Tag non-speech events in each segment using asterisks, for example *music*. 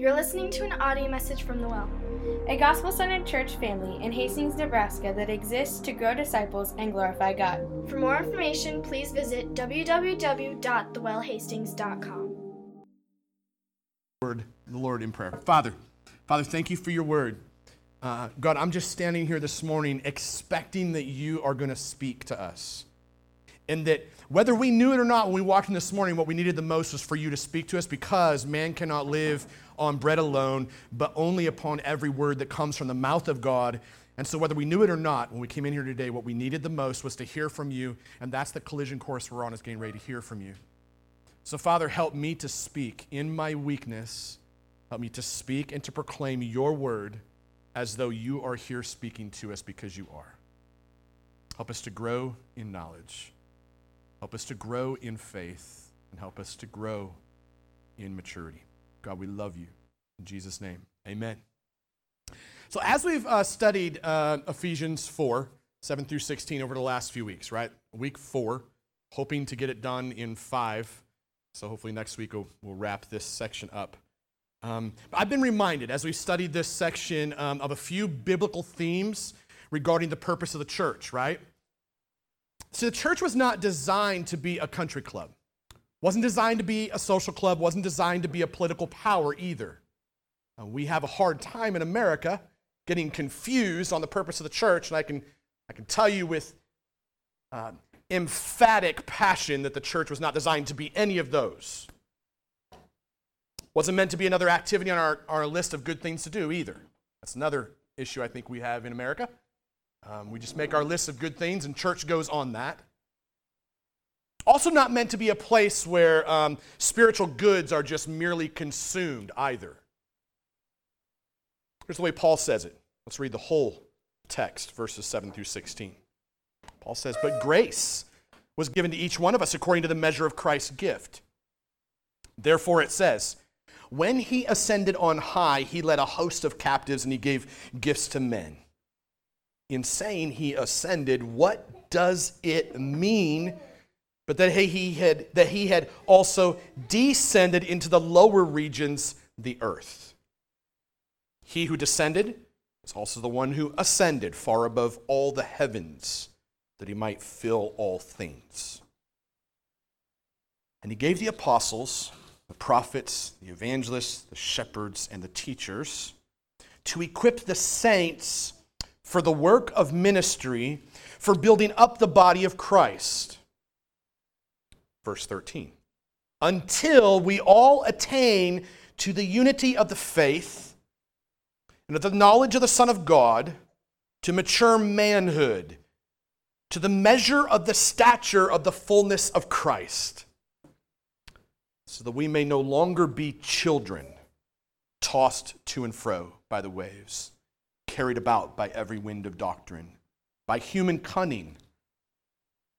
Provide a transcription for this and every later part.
You're listening to an audio message from The Well, a gospel centered church family in Hastings, Nebraska that exists to grow disciples and glorify God. For more information, please visit www.thewellhastings.com. Word, the Lord in prayer. Father, Father, thank you for your word. Uh, God, I'm just standing here this morning expecting that you are going to speak to us. And that whether we knew it or not when we walked in this morning, what we needed the most was for you to speak to us because man cannot live on bread alone, but only upon every word that comes from the mouth of God. And so, whether we knew it or not, when we came in here today, what we needed the most was to hear from you. And that's the collision course we're on, is getting ready to hear from you. So, Father, help me to speak in my weakness. Help me to speak and to proclaim your word as though you are here speaking to us because you are. Help us to grow in knowledge. Help us to grow in faith and help us to grow in maturity. God, we love you. In Jesus' name, amen. So, as we've uh, studied uh, Ephesians 4, 7 through 16 over the last few weeks, right? Week four, hoping to get it done in five. So, hopefully, next week we'll, we'll wrap this section up. Um, I've been reminded as we studied this section um, of a few biblical themes regarding the purpose of the church, right? So the church was not designed to be a country club. Wasn't designed to be a social club, wasn't designed to be a political power either. Uh, we have a hard time in America getting confused on the purpose of the church, and I can, I can tell you with uh, emphatic passion that the church was not designed to be any of those. Wasn't meant to be another activity on our, our list of good things to do either. That's another issue I think we have in America. Um, we just make our list of good things, and church goes on that. Also, not meant to be a place where um, spiritual goods are just merely consumed either. Here's the way Paul says it. Let's read the whole text, verses 7 through 16. Paul says, But grace was given to each one of us according to the measure of Christ's gift. Therefore, it says, When he ascended on high, he led a host of captives and he gave gifts to men in saying he ascended, what does it mean? But that he had, that he had also descended into the lower regions, the earth. He who descended is also the one who ascended far above all the heavens, that he might fill all things. And he gave the apostles, the prophets, the evangelists, the shepherds, and the teachers to equip the saints for the work of ministry, for building up the body of Christ. Verse 13. Until we all attain to the unity of the faith and of the knowledge of the Son of God, to mature manhood, to the measure of the stature of the fullness of Christ, so that we may no longer be children tossed to and fro by the waves carried about by every wind of doctrine, by human cunning,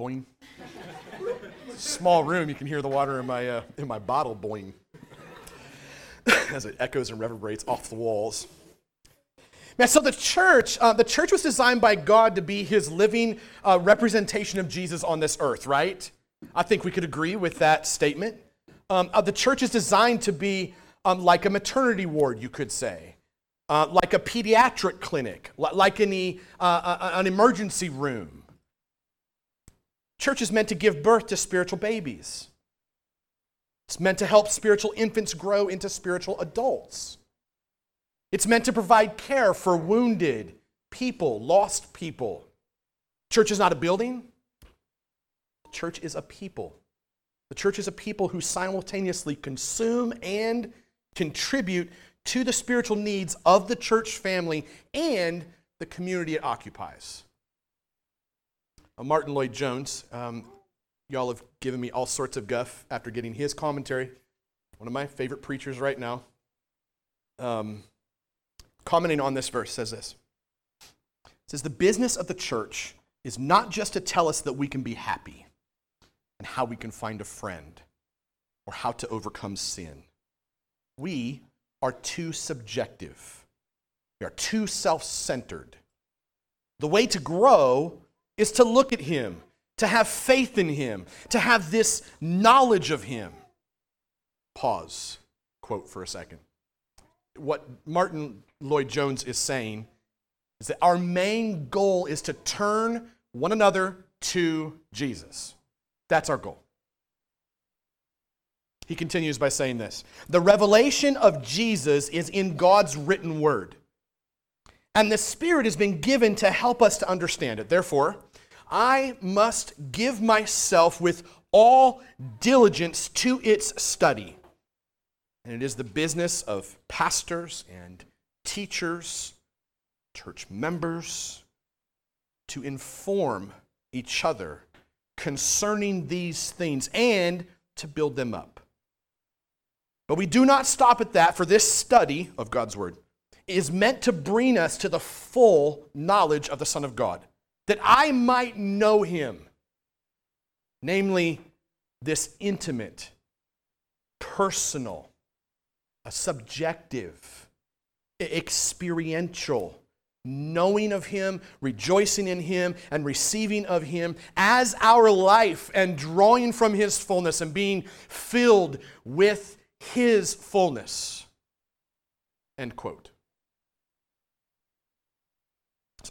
Boing. Small room, you can hear the water in my, uh, in my bottle boing *laughs* as it echoes and reverberates off the walls. Man, so the church, uh, the church was designed by God to be his living uh, representation of Jesus on this earth, right? I think we could agree with that statement. Um, uh, the church is designed to be um, like a maternity ward, you could say, uh, like a pediatric clinic, like uh, uh, an emergency room. Church is meant to give birth to spiritual babies. It's meant to help spiritual infants grow into spiritual adults. It's meant to provide care for wounded people, lost people. Church is not a building, church is a people. The church is a people who simultaneously consume and contribute to the spiritual needs of the church family and the community it occupies. Uh, Martyn Lloyd-Jones, um, y'all have given me all sorts of guff after getting his commentary one of my favorite preachers right now, um, commenting on this verse, says this. It says, The business of the church is not just to tell us that we can be happy and how we can find a friend or how to overcome sin. We are too subjective, we are too self centered. The way to grow is to look at Him, to have faith in Him, to have this knowledge of Him. Pause, quote for a second. What Martyn Lloyd-Jones is saying is that our main goal is to turn one another to Jesus. That's our goal. He continues by saying this The revelation of Jesus is in God's written word, and the Spirit has been given to help us to understand it. Therefore, I must give myself with all diligence to its study. And it is the business of pastors and teachers, church members, to inform each other concerning these things and to build them up. But we do not stop at that, for this study of God's Word is meant to bring us to the full knowledge of the Son of God, that I might know Him, namely, this intimate, personal, a subjective, experiential knowing of Him, rejoicing in Him, and receiving of Him as our life, and drawing from His fullness and being filled with His fullness. End quote.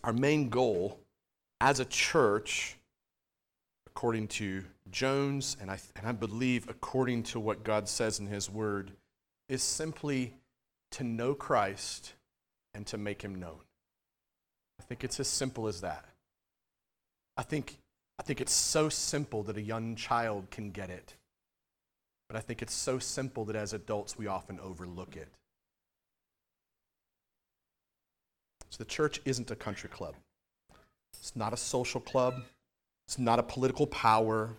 Our main goal as a church, according to Jones, and I, and I believe according to what God says in His Word, is simply to know Christ and to make Him known. I think it's as simple as that. I think, I think it's so simple that a young child can get it. But I think it's so simple that as adults we often overlook it. So the church isn't a country club. It's not a social club. It's not a political power,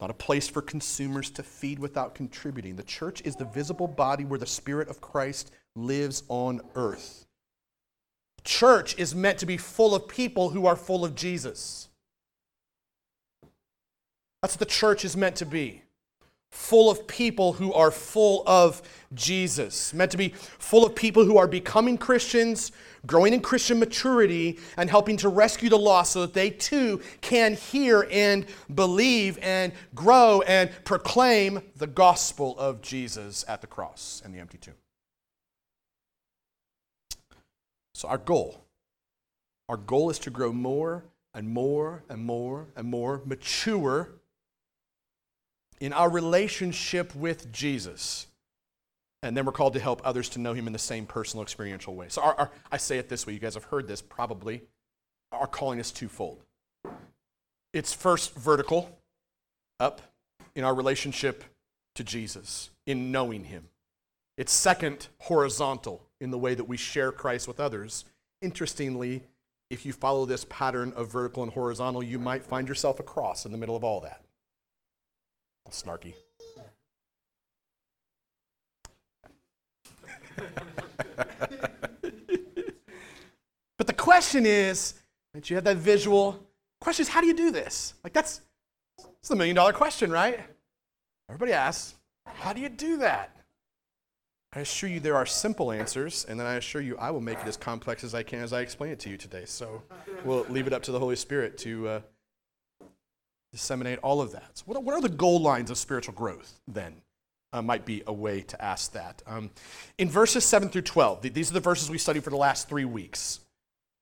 not a place for consumers to feed without contributing. The church is the visible body where the Spirit of Christ lives on earth. Church is meant to be full of people who are full of Jesus. That's what the church is meant to be. Full of people who are full of Jesus. Meant to be full of people who are becoming Christians, growing in Christian maturity, and helping to rescue the lost so that they too can hear and believe and grow and proclaim the gospel of Jesus at the cross and the empty tomb. So, our goal, our goal is to grow more and more and more and more mature in our relationship with Jesus. And then we're called to help others to know him in the same personal experiential way. So, our, our, I say it this way you guys have heard this probably. Our calling is twofold. It's first vertical, up in our relationship to Jesus, in knowing him. It's second horizontal, in the way that we share Christ with others. Interestingly, if you follow this pattern of vertical and horizontal, you might find yourself a cross in the middle of all that. Snarky. but the question is, that you have that visual. Question is, how do you do this? Like that's, it's the million dollar question, right? Everybody asks, how do you do that? I assure you there are simple answers, and then I assure you I will make it as complex as I can as I explain it to you today. So we'll leave it up to the Holy Spirit to uh, disseminate all of that. So what, what are the goal lines of spiritual growth then? Uh, might be a way to ask that. Um, in verses 7 through 12, these are the verses we studied for the last three weeks.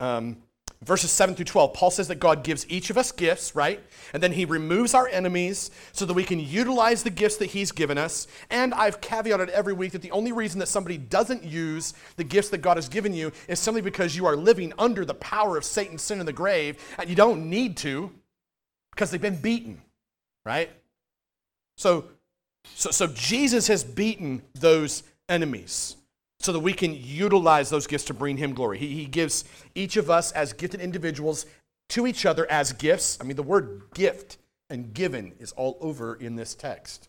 Um, verses 7 through 12, Paul says that God gives each of us gifts, right? And then he removes our enemies so that we can utilize the gifts that he's given us. And I've caveated every week that the only reason that somebody doesn't use the gifts that God has given you is simply because you are living under the power of Satan, sin, and the grave, and you don't need to because they've been beaten, right? So, so, so Jesus has beaten those enemies so that we can utilize those gifts to bring him glory. He, he gives each of us as gifted individuals to each other as gifts. I mean, the word gift and given is all over in this text.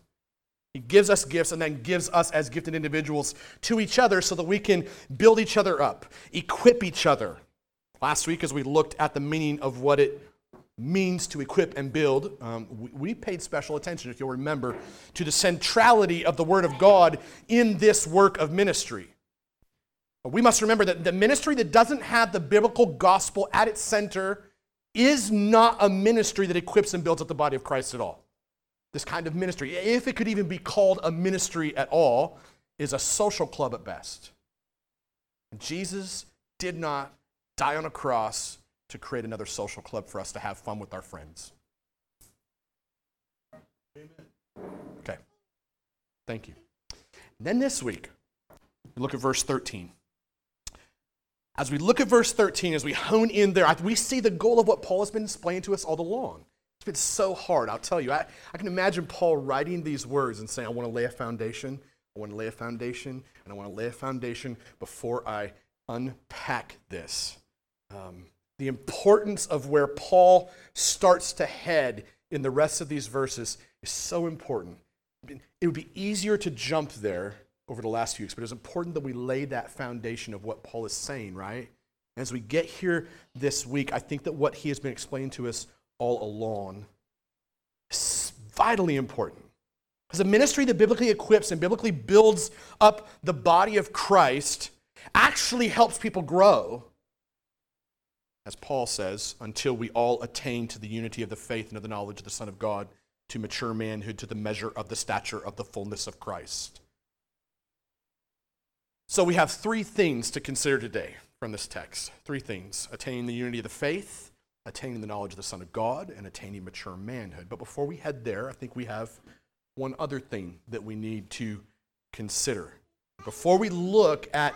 He gives us gifts and then gives us as gifted individuals to each other so that we can build each other up, equip each other. Last week, as we looked at the meaning of what it means to equip and build, um, we, we paid special attention, if you'll remember, to the centrality of the Word of God in this work of ministry. We must remember that the ministry that doesn't have the biblical gospel at its center is not a ministry that equips and builds up the body of Christ at all. This kind of ministry, if it could even be called a ministry at all, is a social club at best. Jesus did not die on a cross to create another social club for us to have fun with our friends. Okay. Thank you. then this week, we look at verse 13. As we look at verse 13, as we hone in there, we see the goal of what Paul has been explaining to us all along. It's been so hard, I'll tell you. I, I can imagine Paul writing these words and saying, I want to lay a foundation, I want to lay a foundation, and I want to lay a foundation before I unpack this. Um, the importance of where Paul starts to head in the rest of these verses is so important. It would be easier to jump there over the last few weeks, but it's important that we lay that foundation of what Paul is saying, right? As we get here this week, I think that what he has been explaining to us all along is vitally important. Because a ministry that biblically equips and biblically builds up the body of Christ actually helps people grow as Paul says, until we all attain to the unity of the faith and of the knowledge of the Son of God, to mature manhood, to the measure of the stature of the fullness of Christ. So we have three things to consider today from this text. Three things attaining the unity of the faith, attaining the knowledge of the Son of God, and attaining mature manhood. But before we head there, I think we have one other thing that we need to consider. Before we look at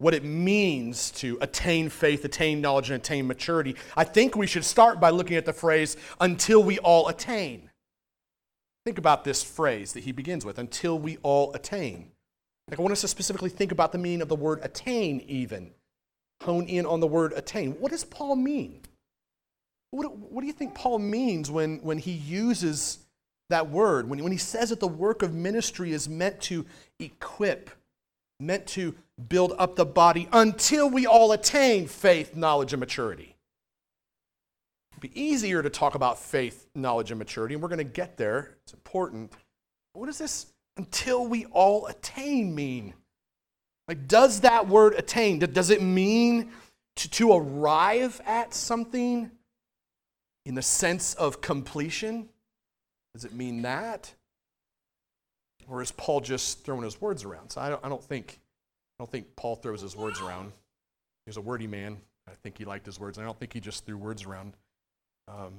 what it means to attain faith, attain knowledge, and attain maturity, I think we should start by looking at the phrase, until we all attain. Think about this phrase that he begins with, until we all attain. Like I want us to specifically think about the meaning of the word attain, even. Hone in on the word attain. What does Paul mean? What, what do you think Paul means when, when he uses that word? When, when he says that the work of ministry is meant to equip, meant to build up the body until we all attain faith, knowledge, and maturity. It'd be easier to talk about faith, knowledge, and maturity, and we're going to get there. It's important. What does this until we all attain mean? Like, does that word attain, does it mean to, to arrive at something in the sense of completion? Does it mean that? Or is Paul just throwing his words around? So I don't, I don't think I don't think Paul throws his words around. He's a wordy man. I think he liked his words. I don't think he just threw words around. Um,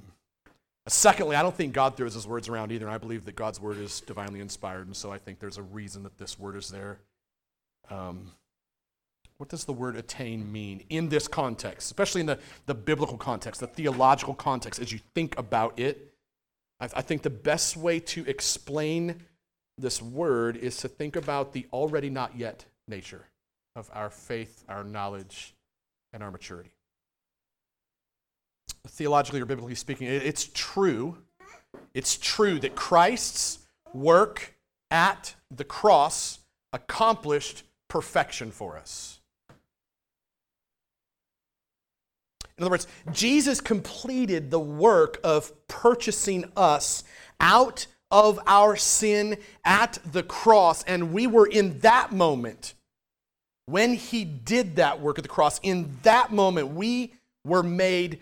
secondly, I don't think God throws his words around either. And I believe that God's word is divinely inspired, and so I think there's a reason that this word is there. Um, what does the word attain mean in this context, especially in the, the biblical context, the theological context, as you think about it? I think the best way to explain this word is to think about the already not yet nature of our faith, our knowledge, and our maturity. Theologically or biblically speaking, it's true. It's true that Christ's work at the cross accomplished perfection for us. In other words, Jesus completed the work of purchasing us out of our sin at the cross, and we were in that moment when he did that work at the cross, in that moment, we were made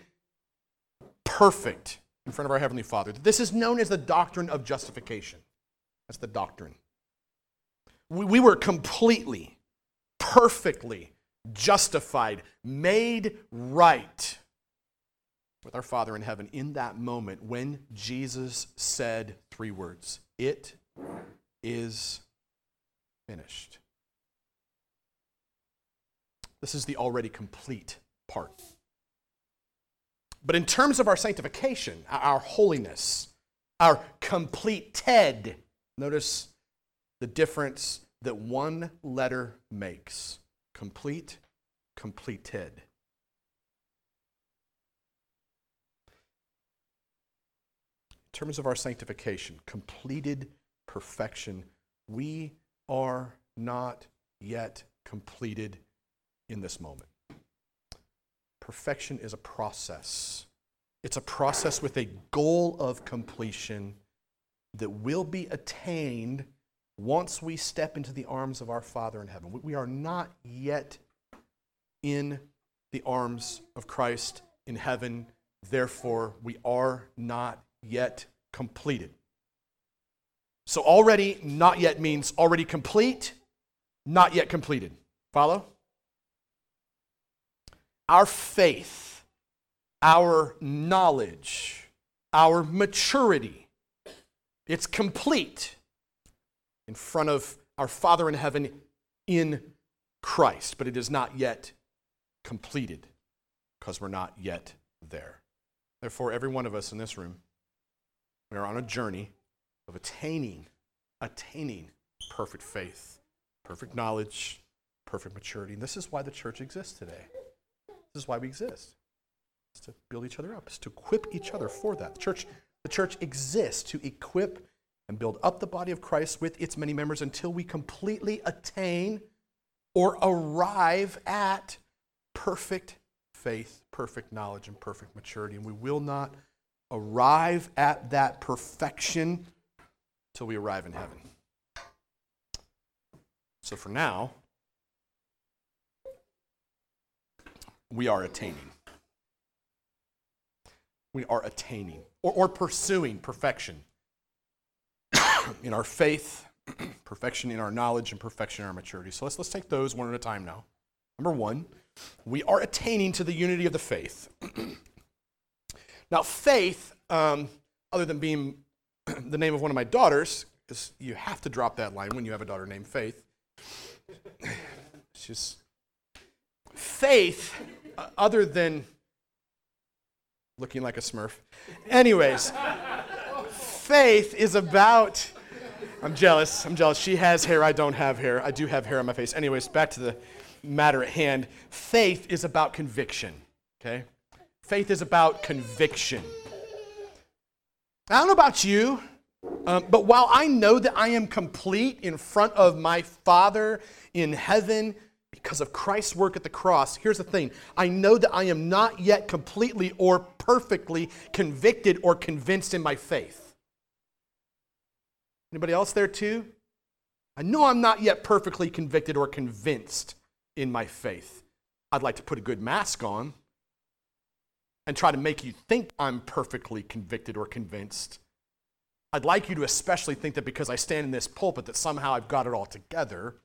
perfect in front of our Heavenly Father. This is known as the doctrine of justification. That's the doctrine. We, we were completely, perfectly justified, made right with our Father in heaven in that moment when Jesus said three words It is finished. This is the already complete part. But in terms of our sanctification, our holiness, our completed, notice the difference that one letter makes complete, completed. Terms of our sanctification, completed, perfection. We are not yet completed in this moment. Perfection is a process. It's a process with a goal of completion that will be attained once we step into the arms of our Father in heaven. We are not yet in the arms of Christ in heaven, therefore, we are not yet completed. So, already not yet means already complete, not yet completed. Follow? Our faith, our knowledge, our maturity, it's complete in front of our Father in heaven in Christ, but it is not yet completed because we're not yet there. Therefore, every one of us in this room, we are on a journey of attaining, attaining perfect faith, perfect knowledge, perfect maturity. And this is why the church exists today. This is why we exist. It's to build each other up, it's to equip each other for that. The church, the church exists to equip and build up the body of Christ with its many members until we completely attain or arrive at perfect faith, perfect knowledge, and perfect maturity. And we will not arrive at that perfection till we arrive in heaven. So for now, we are attaining. We are attaining or, or pursuing perfection *coughs* in our faith, *coughs* perfection in our knowledge, and perfection in our maturity. So let's, let's take those one at a time now. Number one, we are attaining to the unity of the faith. *coughs* now, faith, um, other than being *clears throat* the name of one of my daughters, because you have to drop that line when you have a daughter named Faith. It's just faith, uh, other than looking like a smurf. Anyways, faith is about. I'm jealous. I'm jealous. She has hair. I don't have hair. I do have hair on my face. Anyways, back to the matter at hand. Faith is about conviction. Okay? Faith is about conviction. I don't know about you, um, but while I know that I am complete in front of my Father in heaven because of Christ's work at the cross, here's the thing I know that I am not yet completely or perfectly convicted or convinced in my faith. Anybody else there too? I know I'm not yet perfectly convicted or convinced in my faith. I'd like to put a good mask on and try to make you think I'm perfectly convicted or convinced. I'd like you to especially think that because I stand in this pulpit that somehow I've got it all together.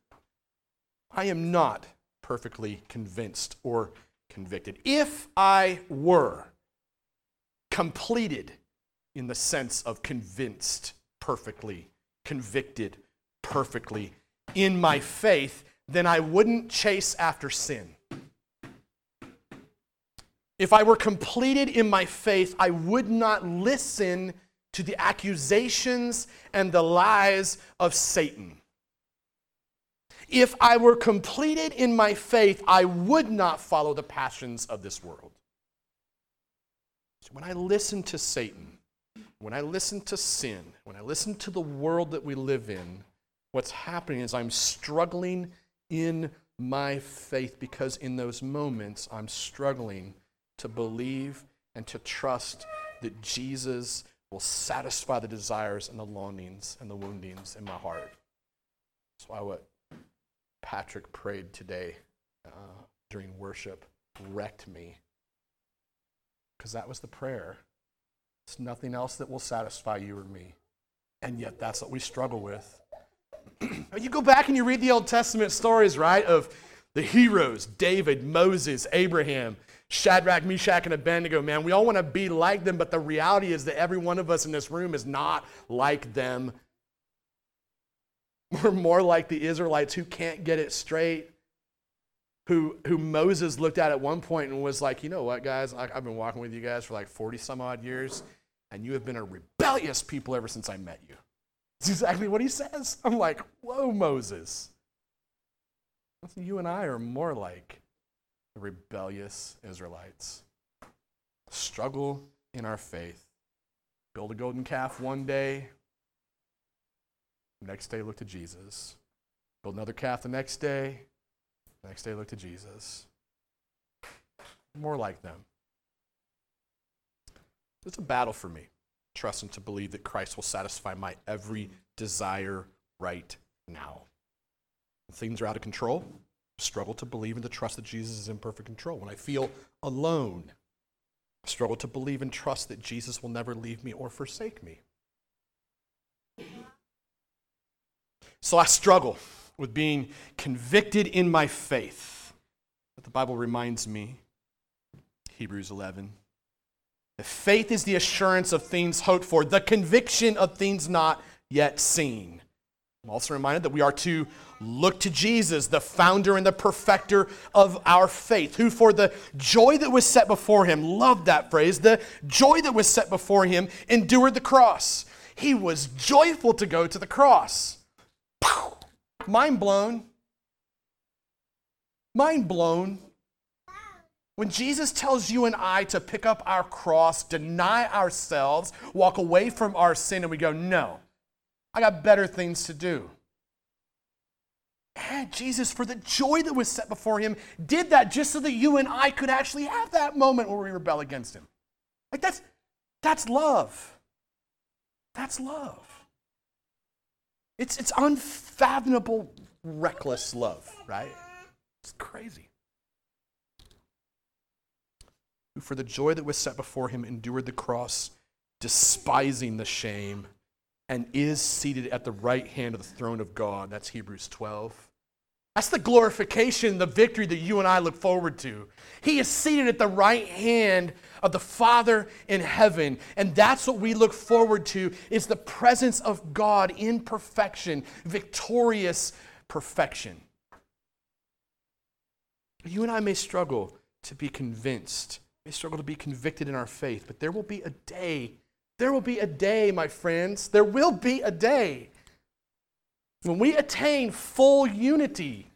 I am not perfectly convinced or convicted. If I were completed in the sense of convinced perfectly, convicted perfectly in my faith, then I wouldn't chase after sin. If I were completed in my faith, I would not listen to the accusations and the lies of Satan. If I were completed in my faith, I would not follow the passions of this world. So when I listen to Satan, when I listen to sin, when I listen to the world that we live in, what's happening is I'm struggling in my faith because in those moments I'm struggling to believe and to trust that Jesus will satisfy the desires and the longings and the woundings in my heart. That's why what Patrick prayed today uh, during worship wrecked me. Because that was the prayer. It's nothing else that will satisfy you or me. And yet, that's what we struggle with. *clears throat* you go back and you read the Old Testament stories, right, of the heroes David, Moses, Abraham, Shadrach, Meshach, and Abednego, man, we all want to be like them, but the reality is that every one of us in this room is not like them. *laughs* We're more like the Israelites who can't get it straight, who, who Moses looked at at one point and was like, you know what, guys, I, I've been walking with you guys for like 40 some odd years, and you have been a rebellious people ever since I met you. That's exactly what he says. I'm like, whoa, Moses. You and I are more like the rebellious Israelites. Struggle in our faith. Build a golden calf one day, Next day, look to Jesus. Build another calf the next day. Next day, look to Jesus. More like them. It's a battle for me, trusting to believe that Christ will satisfy my every desire right now. Things are out of control, struggle to believe and to trust that Jesus is in perfect control. When I feel alone, struggle to believe and trust that Jesus will never leave me or forsake me. So I struggle with being convicted in my faith. But the Bible reminds me, Hebrews 11, that faith is the assurance of things hoped for, the conviction of things not yet seen. I'm also reminded that we are to look to Jesus, the founder and the perfecter of our faith, who for the joy that was set before him, loved that phrase, the joy that was set before him, endured the cross. He was joyful to go to the cross. Mind blown. Mind blown. When Jesus tells you and I to pick up our cross, deny ourselves, walk away from our sin, and we go, no, I got better things to do. And Jesus, for the joy that was set before him, did that just so that you and I could actually have that moment where we rebel against him. Like that's that's love. That's love. It's it's unfathomable, reckless love, right? It's crazy. Who for the joy that was set before him endured the cross, despising the shame and is seated at the right hand of the throne of God. That's Hebrews 12. That's the glorification, the victory that you and I look forward to. He is seated at the right hand of the Father in heaven, and that's what we look forward to is the presence of God in perfection, victorious perfection. You and I may struggle to be convinced, may struggle to be convicted in our faith, but there will be a day there will be a day, my friends, there will be a day when we attain full unity,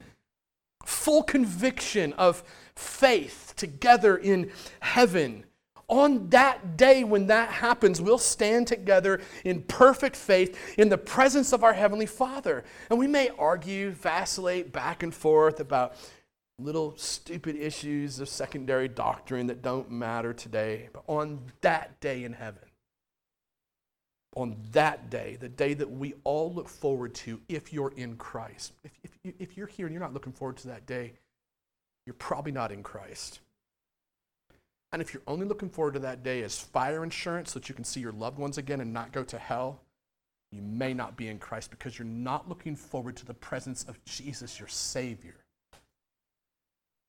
full conviction of faith together in heaven. On that day, when that happens, we'll stand together in perfect faith in the presence of our Heavenly Father. And we may argue, vacillate back and forth about little stupid issues of secondary doctrine that don't matter today. But on that day in heaven, on that day, the day that we all look forward to if you're in Christ. If, if, if you're here and you're not looking forward to that day, you're probably not in Christ. And if you're only looking forward to that day as fire insurance so that you can see your loved ones again and not go to hell, you may not be in Christ because you're not looking forward to the presence of Jesus, your Savior.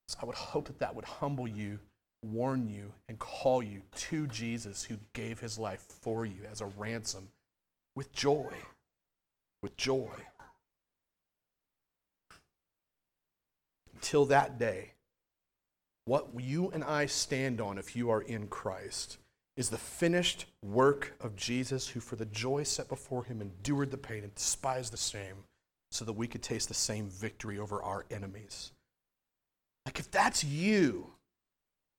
So I would hope that that would humble you warn you and call you to Jesus who gave his life for you as a ransom with joy. With joy. Until that day, what you and I stand on if you are in Christ is the finished work of Jesus, who for the joy set before him endured the pain and despised the shame, so that we could taste the same victory over our enemies. Like, if that's you,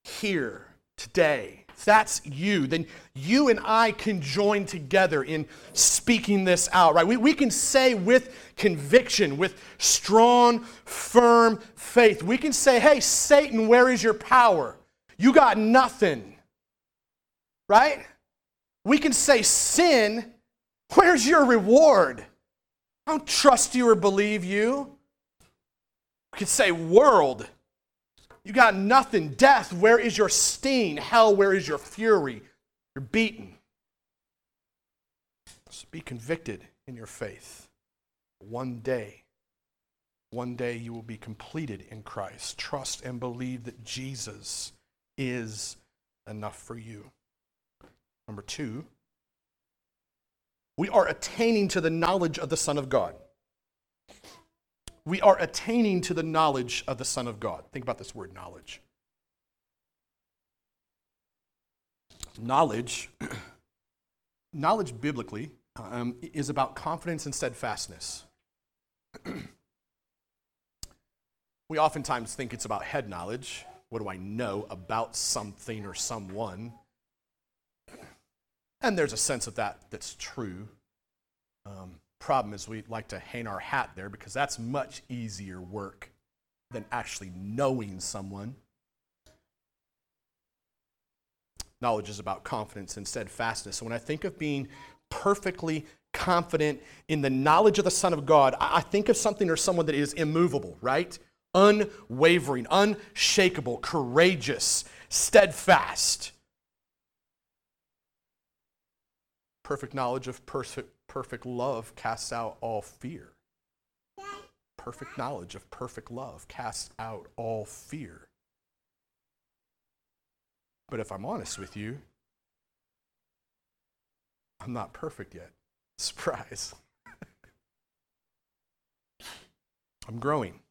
here today, if that's you, then you and I can join together in speaking this out, right? We, we can say with conviction, with strong, firm faith, we can say, hey, Satan, where is your power? You got nothing, right? We can say, sin, where's your reward? I don't trust you or believe you. We can say, world, you got nothing. Death, where is your sting? Hell, where is your fury? You're beaten. So be convicted in your faith. One day, one day you will be completed in Christ. Trust and believe that Jesus is enough for you. Number two, we are attaining to the knowledge of the Son of God we are attaining to the knowledge of the Son of God. Think about this word knowledge. Knowledge, *clears throat* knowledge biblically, um, is about confidence and steadfastness. *clears throat* we oftentimes think it's about head knowledge. What do I know about something or someone? And there's a sense of that that's true. Um, Problem is, we like to hang our hat there because that's much easier work than actually knowing someone. Knowledge is about confidence and steadfastness. So when I think of being perfectly confident in the knowledge of the Son of God, I think of something or someone that is immovable, right? Unwavering, unshakable, courageous, steadfast. Perfect knowledge of perfect, perfect love casts out all fear. Perfect knowledge of perfect love casts out all fear. But if I'm honest with you, I'm not perfect yet. *laughs* Surprise. *laughs* I'm growing.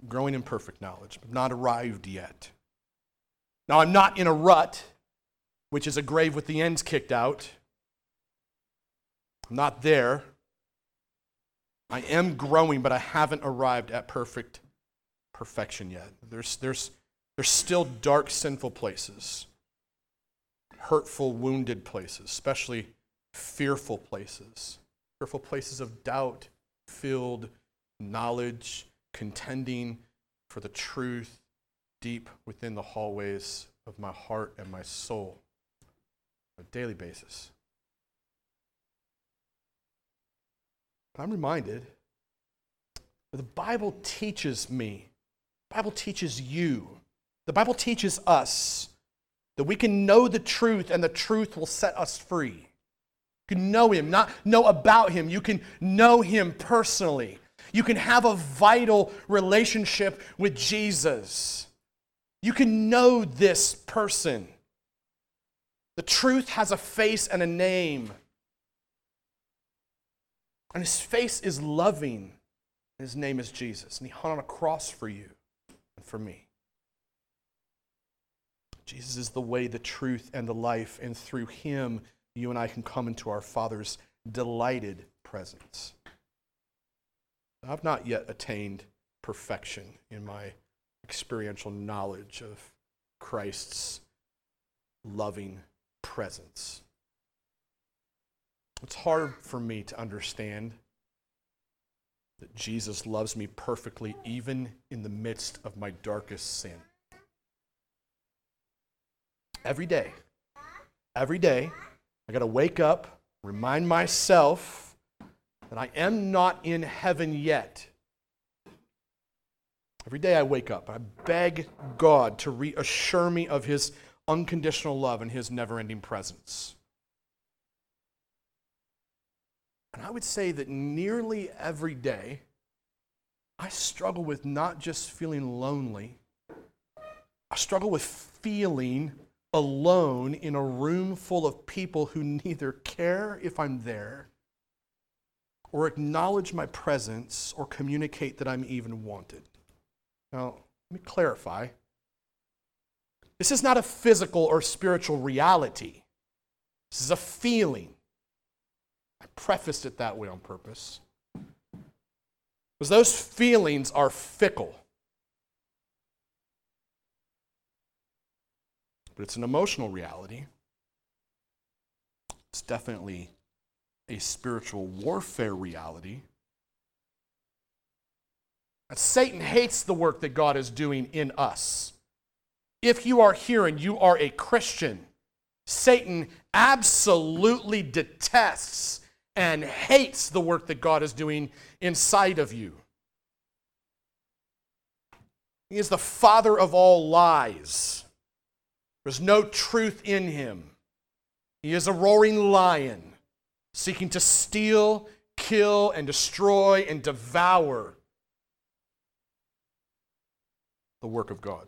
I'm growing in perfect knowledge. I'm not arrived yet. Now, I'm not in a rut, which is a grave with the ends kicked out. I'm not there. I am growing, but I haven't arrived at perfect perfection yet. There's, there's, there's still dark, sinful places, hurtful, wounded places, especially fearful places, fearful places of doubt filled knowledge, contending for the truth deep within the hallways of my heart and my soul on a daily basis. I'm reminded that the Bible teaches me, the Bible teaches you, the Bible teaches us that we can know the truth and the truth will set us free. You can know Him, not know about Him. You can know Him personally. You can have a vital relationship with Jesus. You can know this person. The truth has a face and a name. And his face is loving. His name is Jesus. And he hung on a cross for you and for me. Jesus is the way, the truth, and the life. And through him, you and I can come into our Father's delighted presence. I've not yet attained perfection in my experiential knowledge of Christ's loving presence. It's hard for me to understand that Jesus loves me perfectly, even in the midst of my darkest sin. Every day, every day, I got to wake up, remind myself that I am not in heaven yet. Every day I wake up, I beg God to reassure me of His unconditional love and His never ending presence. And I would say that nearly every day, I struggle with not just feeling lonely, I struggle with feeling alone in a room full of people who *laughs* neither care if I'm there or acknowledge my presence or communicate that I'm even wanted. Now, let me clarify. This is not a physical or spiritual reality. This is a feeling. I prefaced it that way on purpose. Because those feelings are fickle. But it's an emotional reality. It's definitely a spiritual warfare reality. Satan hates the work that God is doing in us. If you are here and you are a Christian, Satan absolutely detests and hates the work that God is doing inside of you. He is the father of all lies. There's no truth in him. He is a roaring lion, seeking to steal, kill, and destroy and devour the work of God.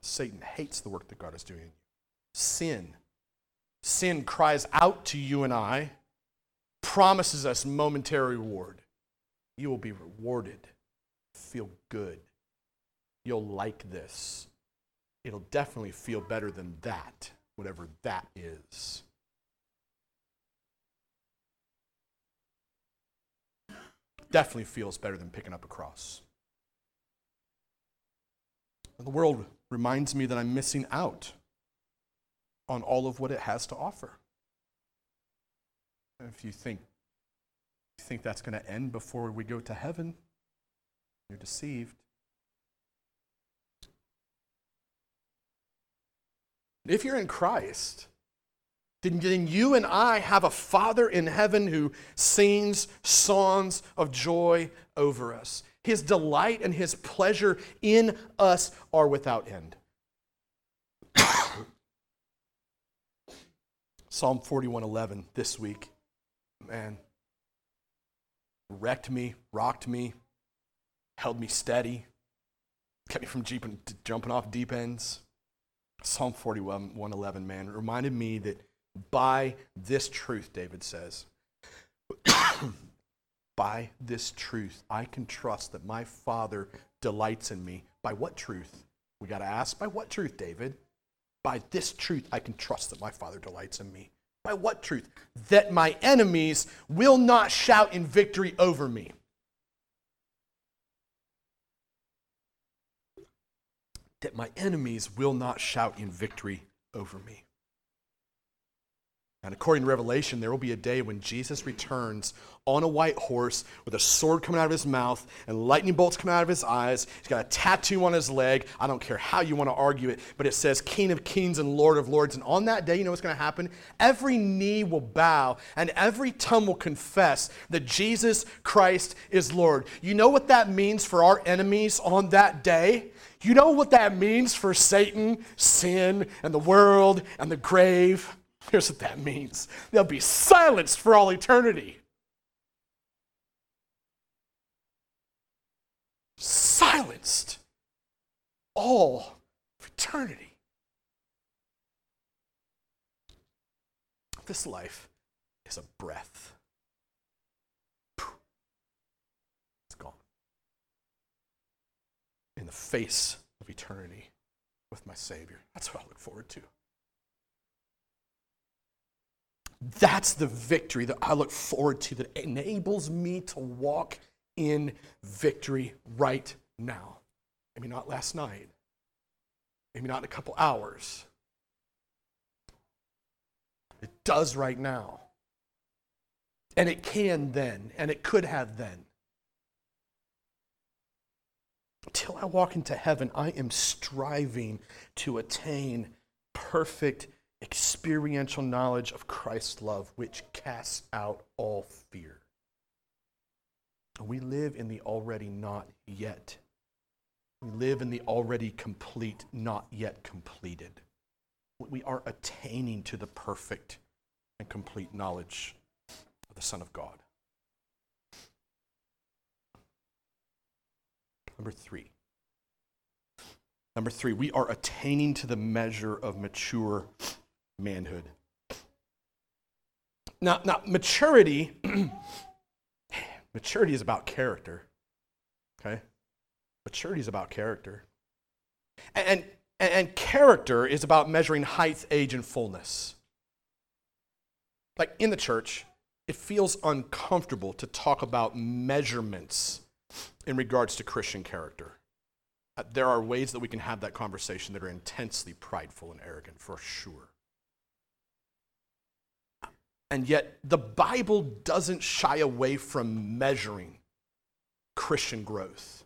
Satan hates the work that God is doing. Sin sin cries out to you and I, promises us momentary reward. You will be rewarded. Feel good. You'll like this. It'll definitely feel better than that, whatever that is. Definitely feels better than picking up a cross. The world reminds me that I'm missing out on all of what it has to offer. If you think, you think that's going to end before we go to heaven, you're deceived. If you're in Christ, then you and I have a Father in heaven who sings songs of joy over us. His delight and his pleasure in us are without end. Psalm 41:11 this week. Man, wrecked me, rocked me, held me steady, kept me from jumping off deep ends. Psalm 41, 111, man, reminded me that by this truth, David says, *coughs* by this truth, I can trust that my Father delights in me. By what truth? We got to ask, by what truth, David? By this truth, I can trust that my Father delights in me. By what truth? That my enemies will not shout in victory over me. That my enemies will not shout in victory over me. And according to Revelation, there will be a day when Jesus returns on a white horse with a sword coming out of his mouth and lightning bolts coming out of his eyes. He's got a tattoo on his leg. I don't care how you want to argue it, but it says King of Kings and Lord of Lords. And on that day, you know what's going to happen? Every knee will bow and every tongue will confess that Jesus Christ is Lord. You know what that means for our enemies on that day? You know what that means for Satan, sin, and the world and the grave? Here's what that means they'll be silenced for all eternity. Silenced all eternity. This life is a breath. It's gone. In the face of eternity with my Savior. That's what I look forward to. That's the victory that I look forward to that enables me to walk in victory right now. Maybe not last night, maybe not in a couple hours. It does right now. And it can then, and it could have then. Until I walk into heaven, I am striving to attain perfect experiential knowledge of Christ's love, which casts out all fear. We live in the already not yet. We live in the already complete, not yet completed. We are attaining to the perfect and complete knowledge of the Son of God. Number three. Number three, we are attaining to the measure of mature manhood. Now, now maturity, *clears throat* maturity is about character. Okay? Maturity is about character. And, and, and character is about measuring height, age, and fullness. Like in the church, it feels uncomfortable to talk about measurements in regards to Christian character. Uh, there are ways that we can have that conversation that are intensely prideful and arrogant, for sure. And yet, the Bible doesn't shy away from measuring Christian growth.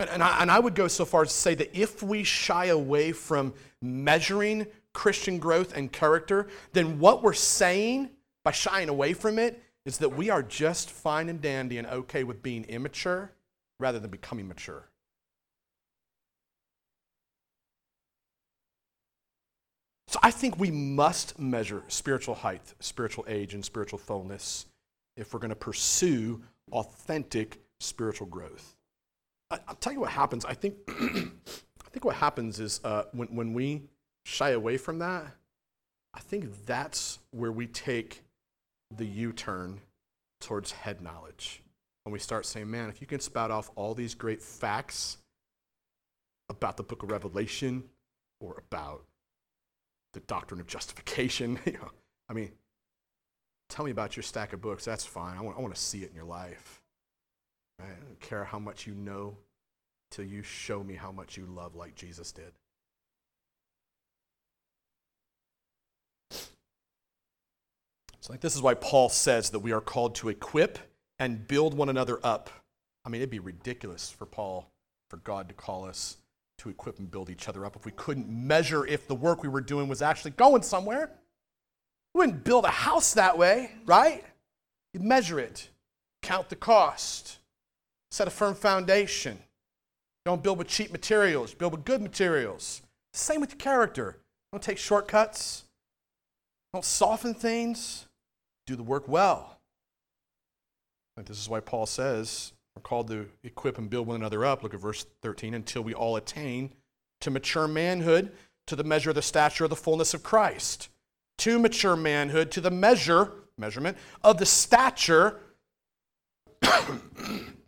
And, and, I, and I would go so far as to say that if we shy away from measuring Christian growth and character, then what we're saying by shying away from it is that we are just fine and dandy and okay with being immature rather than becoming mature. So I think we must measure spiritual height, spiritual age, and spiritual fullness if we're going to pursue authentic spiritual growth. I, will tell you what happens. I think, *clears throat* I think what happens is uh, when, when we shy away from that, I think that's where we take the U turn towards head knowledge. When we start saying, man, if you can spout off all these great facts about the book of Revelation or about the doctrine of justification. *laughs* you know, I mean, tell me about your stack of books. That's fine. I want, I want to see it in your life. I don't care how much you know till you show me how much you love like Jesus did. So, like, this is why Paul says that we are called to equip and build one another up. I mean, it'd be ridiculous for Paul, for God to call us to equip and build each other up if we couldn't measure if the work we were doing was actually going somewhere. We wouldn't build a house that way, right? You'd measure it, count the cost, set a firm foundation. Don't build with cheap materials, build with good materials. Same with your character. Don't take shortcuts. Don't soften things. Do the work well. And this is why Paul says we're called to equip and build one another up. Look at verse 13 until we all attain to mature manhood, to the measure of the stature of the fullness of Christ. To mature manhood, to the measure, measurement, of the stature *coughs* of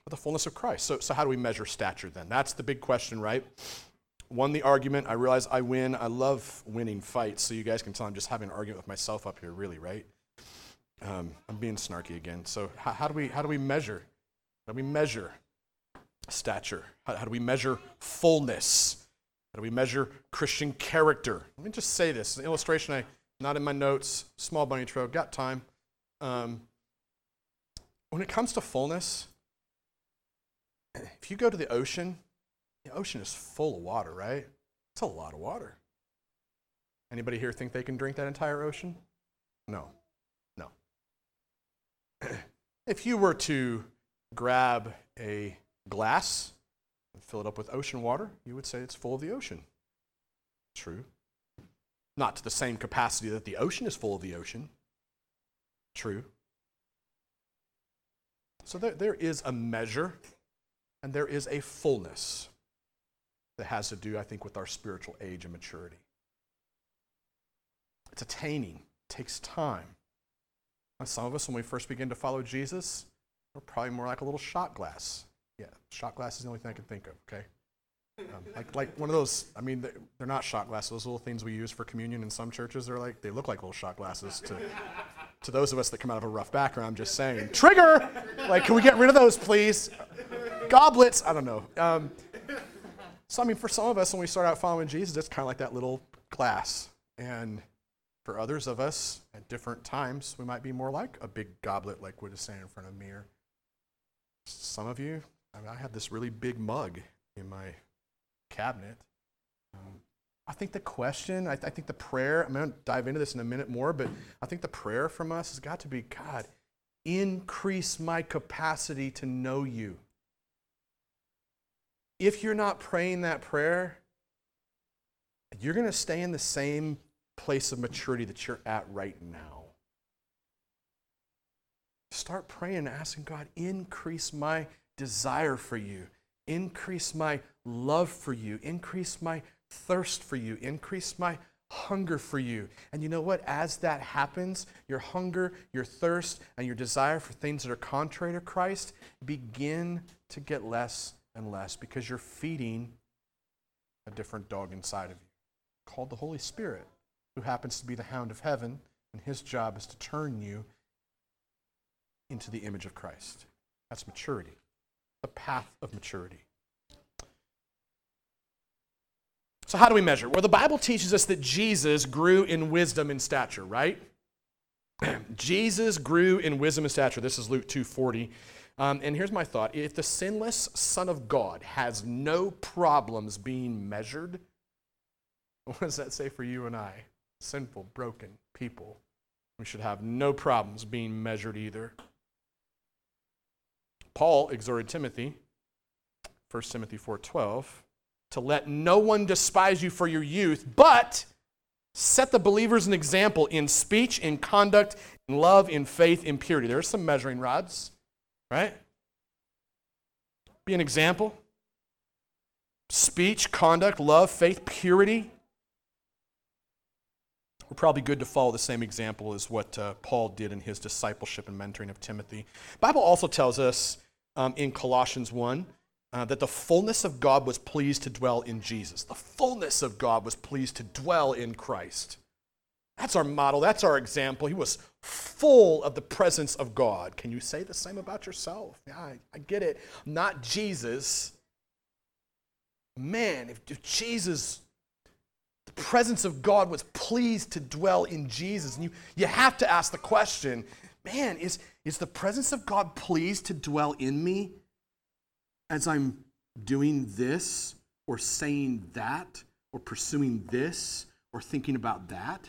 the fullness of Christ. So, so, how do we measure stature then? That's the big question, right? Won the argument. I realize I win. I love winning fights, so you guys can tell I'm just having an argument with myself up here, really, right? Um, I'm being snarky again. So, how, how, do we, how do we measure? How do we measure stature? How, how do we measure fullness? How do we measure Christian character? Let me just say this an illustration I not in my notes, small bunny trail, got time. Um, when it comes to fullness, if you go to the ocean, the ocean is full of water, right? It's a lot of water. Anybody here think they can drink that entire ocean? No. No. *clears throat* if you were to grab a glass and fill it up with ocean water, you would say it's full of the ocean. True. Not to the same capacity that the ocean is full of the ocean. True. So there, there is a measure and there is a fullness that has to do, I think, with our spiritual age and maturity. It's attaining, it takes time. Some of us, when we first begin to follow Jesus, we're probably more like a little shot glass. Yeah, shot glass is the only thing I can think of, okay? Um, like, like one of those, I mean, they're not shot glasses, those little things we use for communion in some churches. They're like, they look like little shot glasses to, to those of us that come out of a rough background. I'm just saying, trigger! Like, can we get rid of those, please? Goblets, I don't know. Um, so, I mean, for some of us, when we start out following Jesus, it's kind of like that little glass. And for others of us, at different times, we might be more like a big goblet, like what is saying in front of me. Or some of you, I, mean, I have this really big mug in my cabinet. Um, I think the question, I, th- I, think the prayer, I'm going to dive into this in a minute more, but I think the prayer from us has got to be God, increase my capacity to know you. If you're not praying that prayer, you're going to stay in the same place of maturity that you're at right now. Start praying, and asking God, increase my desire for you, increase my love for you, increase my thirst for you, increase my hunger for you. And you know what? As that happens, your hunger, your thirst, and your desire for things that are contrary to Christ begin to get less and less because you're feeding a different dog inside of you called the Holy Spirit, who happens to be the hound of heaven, and his job is to turn you into the image of Christ. That's maturity, the path of maturity. So, how do we measure? Well, the Bible teaches us that Jesus grew in wisdom and stature, right? *clears throat* Jesus grew in wisdom and stature. This is Luke 2:40. Um, and here's my thought: If the sinless Son of God has no problems being measured, *laughs* what does that say for you and I? Sinful, broken people. We should have no problems being measured either. Paul exhorted Timothy, 1 Timothy 4:12 to let no one despise you for your youth, but set the believers an example in speech, in conduct, in love, in faith, in purity. There's some measuring rods, right? Be an example. Speech, conduct, love, faith, purity. We're probably good to follow the same example as what uh, Paul did in his discipleship and mentoring of Timothy. Bible also tells us um, in Colossians 1 uh, that the fullness of God was pleased to dwell in Jesus. The fullness of God was pleased to dwell in Christ. That's our model. That's our example. He was full of the presence of God. Can you say the same about yourself? Yeah, I, I get it. Not Jesus. Man, if, if Jesus The presence of God was pleased to dwell in Jesus. And you, you have to ask the question man, is, is the presence of God pleased to dwell in me as I'm doing this or saying that or pursuing this or thinking about that?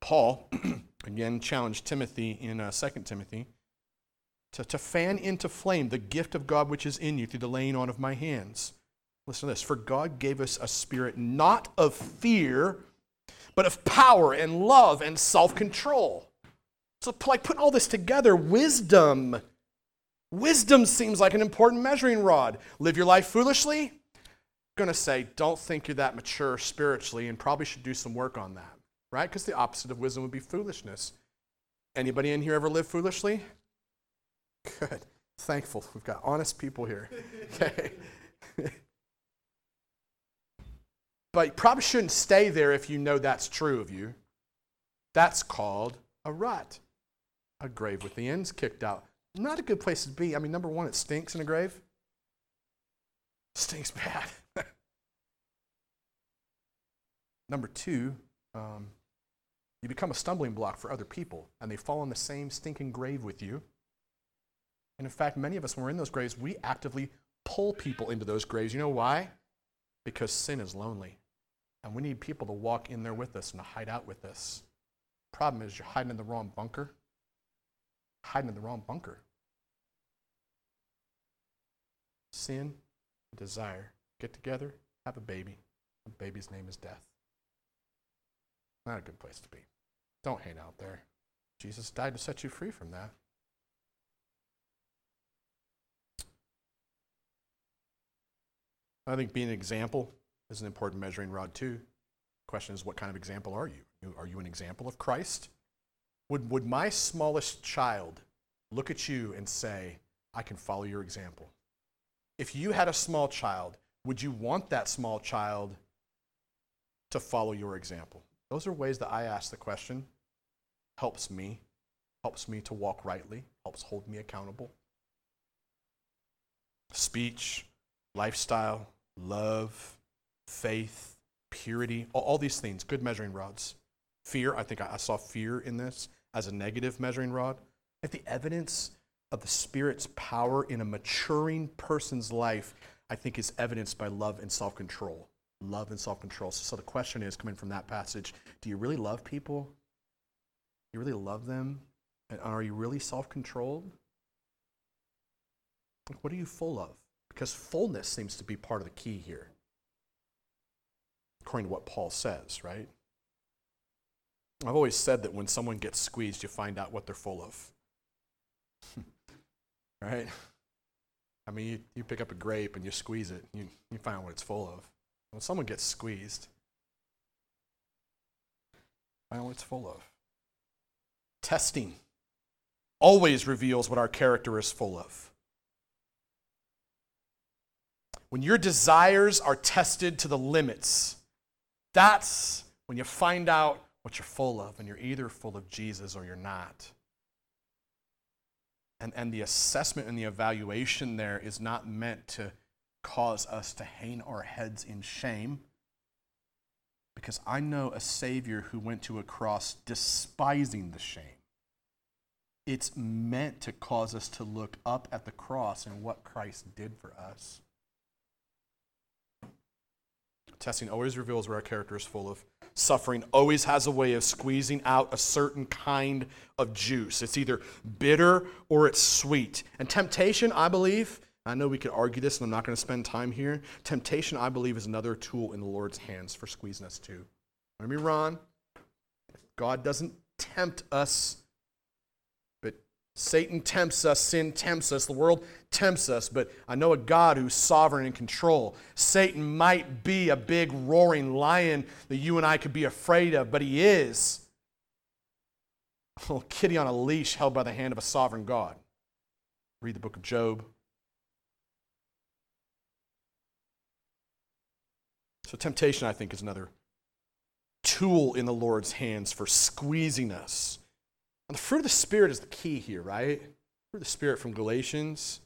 Paul, *clears throat* again, challenged Timothy in uh, 2 Timothy to, to fan into flame the gift of God which is in you through the laying on of my hands. Listen to this. For God gave us a spirit not of fear, but of power and love and self control. So, like putting all this together, wisdom. Wisdom seems like an important measuring rod. Live your life foolishly? I'm going to say, don't think you're that mature spiritually and probably should do some work on that, right? Because the opposite of wisdom would be foolishness. Anybody in here ever live foolishly? Good. Thankful. We've got honest people here. *laughs* Okay. *laughs* but you probably shouldn't stay there if you know that's true of you. That's called a rut, a grave with the ends kicked out. Not a good place to be. I mean, number one, it stinks in a grave. Stinks bad. *laughs* number two, um, you become a stumbling block for other people, and they fall in the same stinking grave with you. And in fact, many of us, when we're in those graves, we actively pull people into those graves. You know why? Because sin is lonely. And we need people to walk in there with us and to hide out with us. Problem is, you're hiding in the wrong bunker. Hiding in the wrong bunker. Sin, desire, get together, have a baby. The baby's name is death. Not a good place to be. Don't hang out there. Jesus died to set you free from that. I think being an example is an important measuring rod too. Question is, what kind of example are you? Are you an example of Christ? Would, would my smallest child look at you and say, I can follow your example? If you had a small child, would you want that small child to follow your example? Those are ways that I ask the question. Helps me, helps me to walk rightly, helps hold me accountable. Speech, lifestyle, love, faith, purity, all, all, these things, good measuring rods. Fear, I think I, I saw fear in this as a negative measuring rod. If the evidence of the Spirit's power in a maturing person's life, I think is evidenced by love and self control. Love and self control. So, so the question is coming from that passage do you really love people? Do you really love them? And are you really self controlled? What are you full of? Because fullness seems to be part of the key here, according to what Paul says, right? I've always said that when someone gets squeezed, you find out what they're full of. *laughs* right? I mean, you, you pick up a grape and you squeeze it, you, you find out what it's full of. When someone gets squeezed, find out what it's full of. Testing always reveals what our character is full of. when your desires are tested to the limits, that's when you find out what you're full of, and you're either full of Jesus or you're not. And, and the assessment and the evaluation there is not meant to cause us to hang our heads in shame. Because I know a Savior who went to a cross despising the shame. It's meant to cause us to look up at the cross and what Christ did for us. Testing always reveals where our character is full of. Suffering always has a way of squeezing out a certain kind of juice. It's either bitter or it's sweet. And temptation, I believe, I know we could argue this, and I'm not going to spend time here. Temptation, I believe, is another tool in the Lord's hands for squeezing us too. Let me wrong. God doesn't tempt us but Satan tempts us, sin tempts us, the world tempts us, but I know a God who's sovereign and control. Satan might be a big roaring lion that you and I could be afraid of, but he is a little kitty on a leash held by the hand of a sovereign God. Read the book of Job. So, temptation, I think, is another tool in the Lord's hands for squeezing us and the fruit of the Spirit is the key here, right? Fruit of the Spirit from Galatians.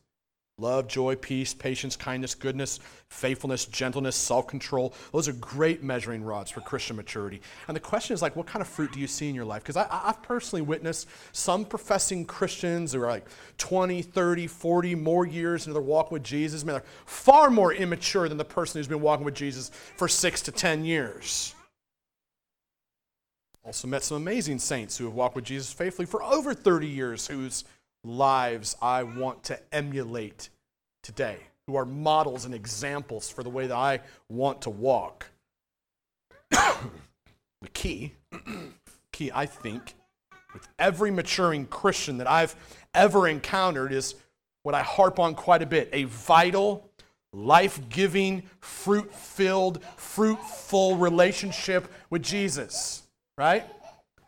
Love, joy, peace, patience, kindness, goodness, faithfulness, gentleness, self control. Those are great measuring rods for Christian maturity. And the question is like, what kind of fruit do you see in your life? Because I've personally witnessed some professing Christians who are like 20, 30, 40 more years into their walk with Jesus. I mean, they're far more immature than the person who's been walking with Jesus for six to 10 years. Also met some amazing saints who have walked with Jesus faithfully for over 30 years, whose lives I want to emulate today, who are models and examples for the way that I want to walk. *coughs* the key, *coughs* key, I think, with every maturing Christian that I've ever encountered is what I harp on quite a bit a vital, life giving, fruit filled, fruitful relationship with Jesus, right?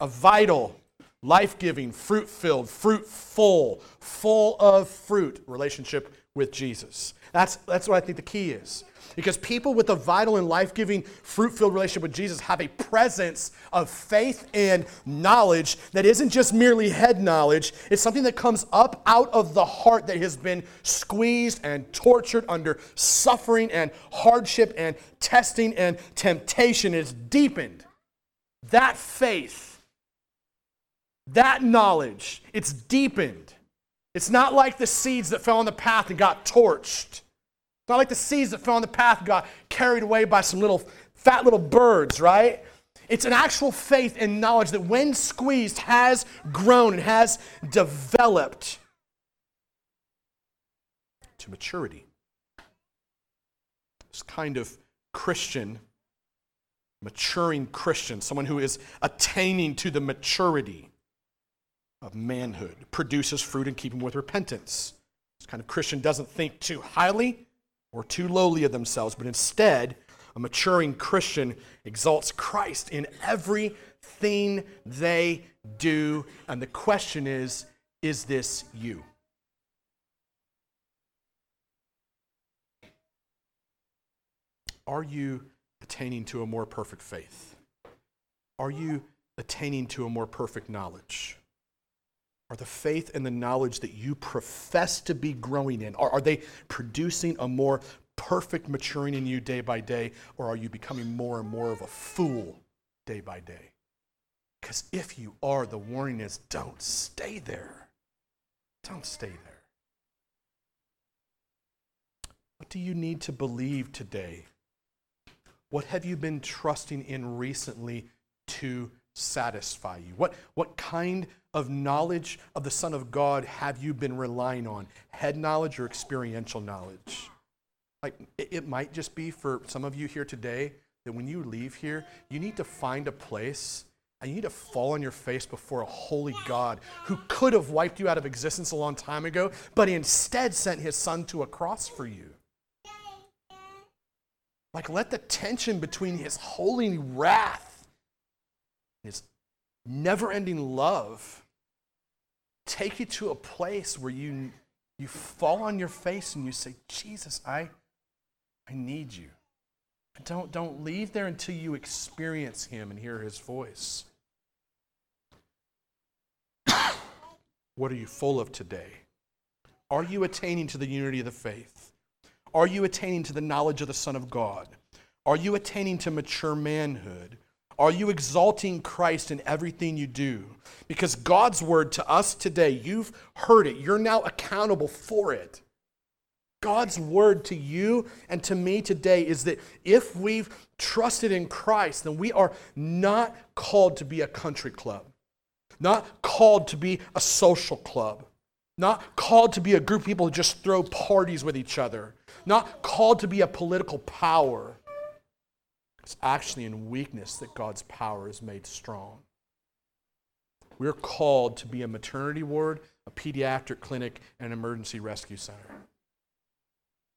A vital, life giving, fruit filled, fruitful, full of fruit relationship with Jesus. That's, that's what I think the key is. Because people with a vital and life giving, fruit filled relationship with Jesus have a presence of faith and knowledge that isn't just merely head knowledge. It's something that comes up out of the heart that has been squeezed and tortured under suffering and hardship and testing and temptation. It's deepened. That faith that knowledge, it's deepened. It's not like the seeds that fell on the path and got torched. It's not like the seeds that fell on the path and got carried away by some little fat little birds, right? It's an actual faith and knowledge that, when squeezed, has grown and has developed to maturity. This kind of Christian, maturing Christian, someone who is attaining to the maturity of manhood, produces fruit in keeping with repentance. This kind of Christian doesn't think too highly or too lowly of themselves, but instead, a maturing Christian exalts Christ in everything they do. And the question is is this you? Are you attaining to a more perfect faith? Are you attaining to a more perfect knowledge? Are the faith and the knowledge that you profess to be growing in, are, are they producing a more perfect maturing in you day by day, or are you becoming more and more of a fool day by day? Because if you are, the warning is don't stay there. Don't stay there. What do you need to believe today? What have you been trusting in recently to satisfy you? What, what kind of knowledge of the Son of God have you been relying on? Head knowledge or experiential knowledge? Like, it, it might just be for some of you here today that when you leave here, you need to find a place and you need to fall on your face before a holy God who could have wiped you out of existence a long time ago, but instead sent his son to a cross for you. Like, let the tension between his holy wrath his never ending love take you to a place where you, you fall on your face and you say, Jesus, I, I need you. Don't, don't leave there until you experience him and hear his voice. *coughs* what are you full of today? Are you attaining to the unity of the faith? Are you attaining to the knowledge of the Son of God? Are you attaining to mature manhood? Are you exalting Christ in everything you do? Because God's word to us today, you've heard it. You're now accountable for it. God's word to you and to me today is that if we've trusted in Christ, then we are not called to be a country club, not called to be a social club, not called to be a group of people who just throw parties with each other, not called to be a political power it's actually in weakness that God's power is made strong. We're called to be a maternity ward, a pediatric clinic, and an emergency rescue center.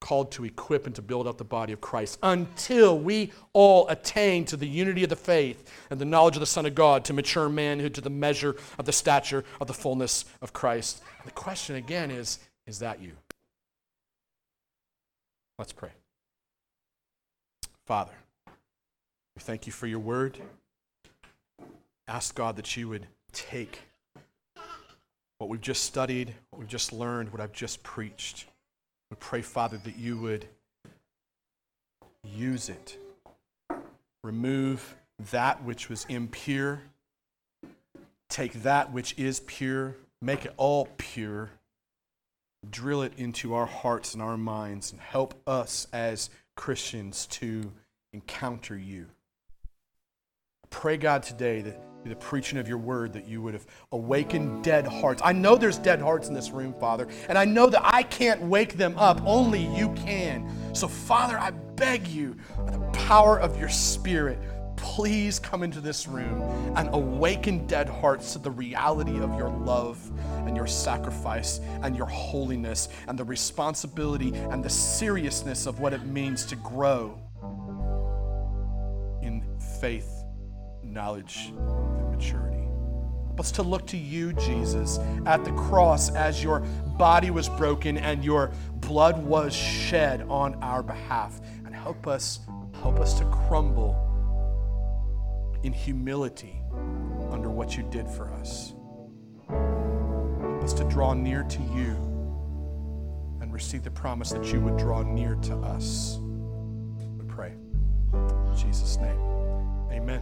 Called to equip and to build up the body of Christ until we all attain to the unity of the faith and the knowledge of the Son of God, to mature manhood, to the measure of the stature of the fullness of Christ. And the question again is is that you? Let's pray. Father, we thank you for your word. Ask God that you would take what we've just studied, what we've just learned, what I've just preached, We pray, Father, that you would use it. Remove that which was impure. Take that which is pure, make it all pure. Drill it into our hearts and our minds and help us as Christians to encounter you. Pray, God, today that the preaching of your word that you would have awakened dead hearts. I know there's dead hearts in this room, Father, and I know that I can't wake them up. Only you can. So, Father, I beg you, by the power of your Spirit, please come into this room and awaken dead hearts to the reality of your love and your sacrifice and your holiness and the responsibility and the seriousness of what it means to grow in faith knowledge and maturity. Help us to look to you, Jesus, at the cross as your body was broken and your blood was shed on our behalf. And help us, help us to crumble in humility under what you did for us. Help us to draw near to you and receive the promise that you would draw near to us. We pray. In Jesus' name. Amen.